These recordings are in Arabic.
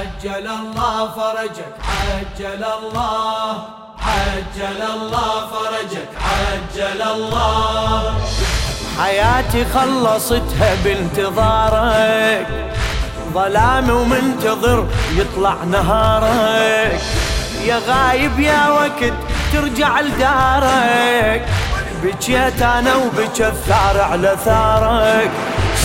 عجل الله فرجك عجل الله عجل الله فرجك عجل الله. حياتي خلصتها بانتظارك ظلام ومنتظر يطلع نهارك. يا غايب يا وقت ترجع لدارك بجيت أنا وبجى الثار على ثارك.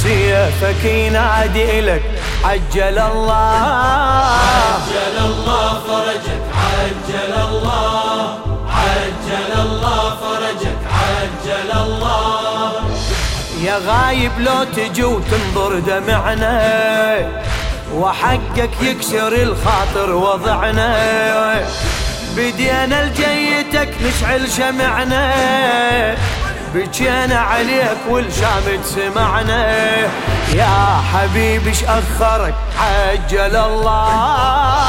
سيفك ينادي لك عجل الله. عجل الله فرجك عجل الله. عجل الله فرجك عجل الله. يا غايب لو تجي وتنظر دمعنا. وحقك يكسر الخاطر وضعنا. بدينا لجيتك نشعل شمعنا. بجينا عليك والشامت سمعنا يا حبيبي إيش أخرك؟ عجل الله.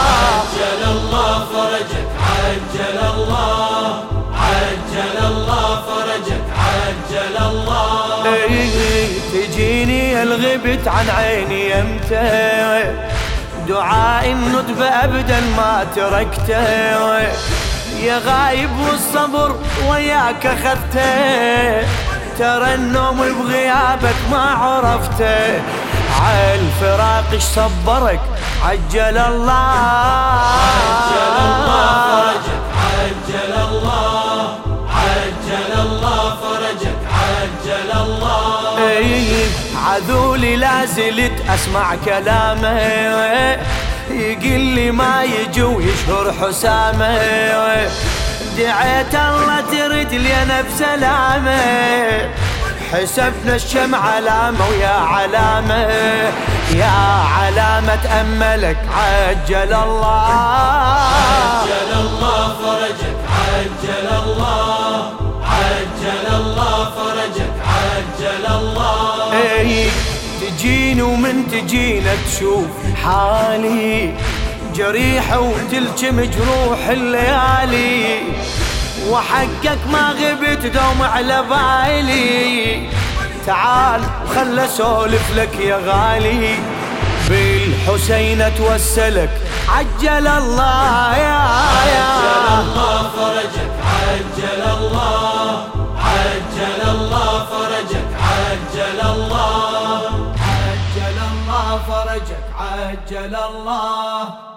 عجل الله فرجك عجل الله. عجل الله فرجك عجل الله. إيه، تجيني الغبت عن عيني يمتى دعاء الندب ابدا ما تركته. يا غايب والصبر وياك أخذته. ترى النوم بغيابك ما عرفته. عالفراق إيش صبرك؟ عجل الله. عجل الله فرجك عجل الله. عجل الله فرجك عجل الله. إيه، عذولي لا زلت أسمع كلامه. يقول لي ما يجي ويشهر حسامه دعيت الله ترد لي أنا بسلامه حسبنا الشمع علامة ويا علامة. يا علامة أملك عجل الله. عجل الله فرجك عجل الله. تجيني ومن تجينا تشوف حالي جريحة وتلجم جروح الليالي. وحقك ما غبت دوم على بالي. تعال خل اسولف لك يا غالي. بالحسين اتوسلك عجل الله يا عجل يا الله فرجك. عجل الله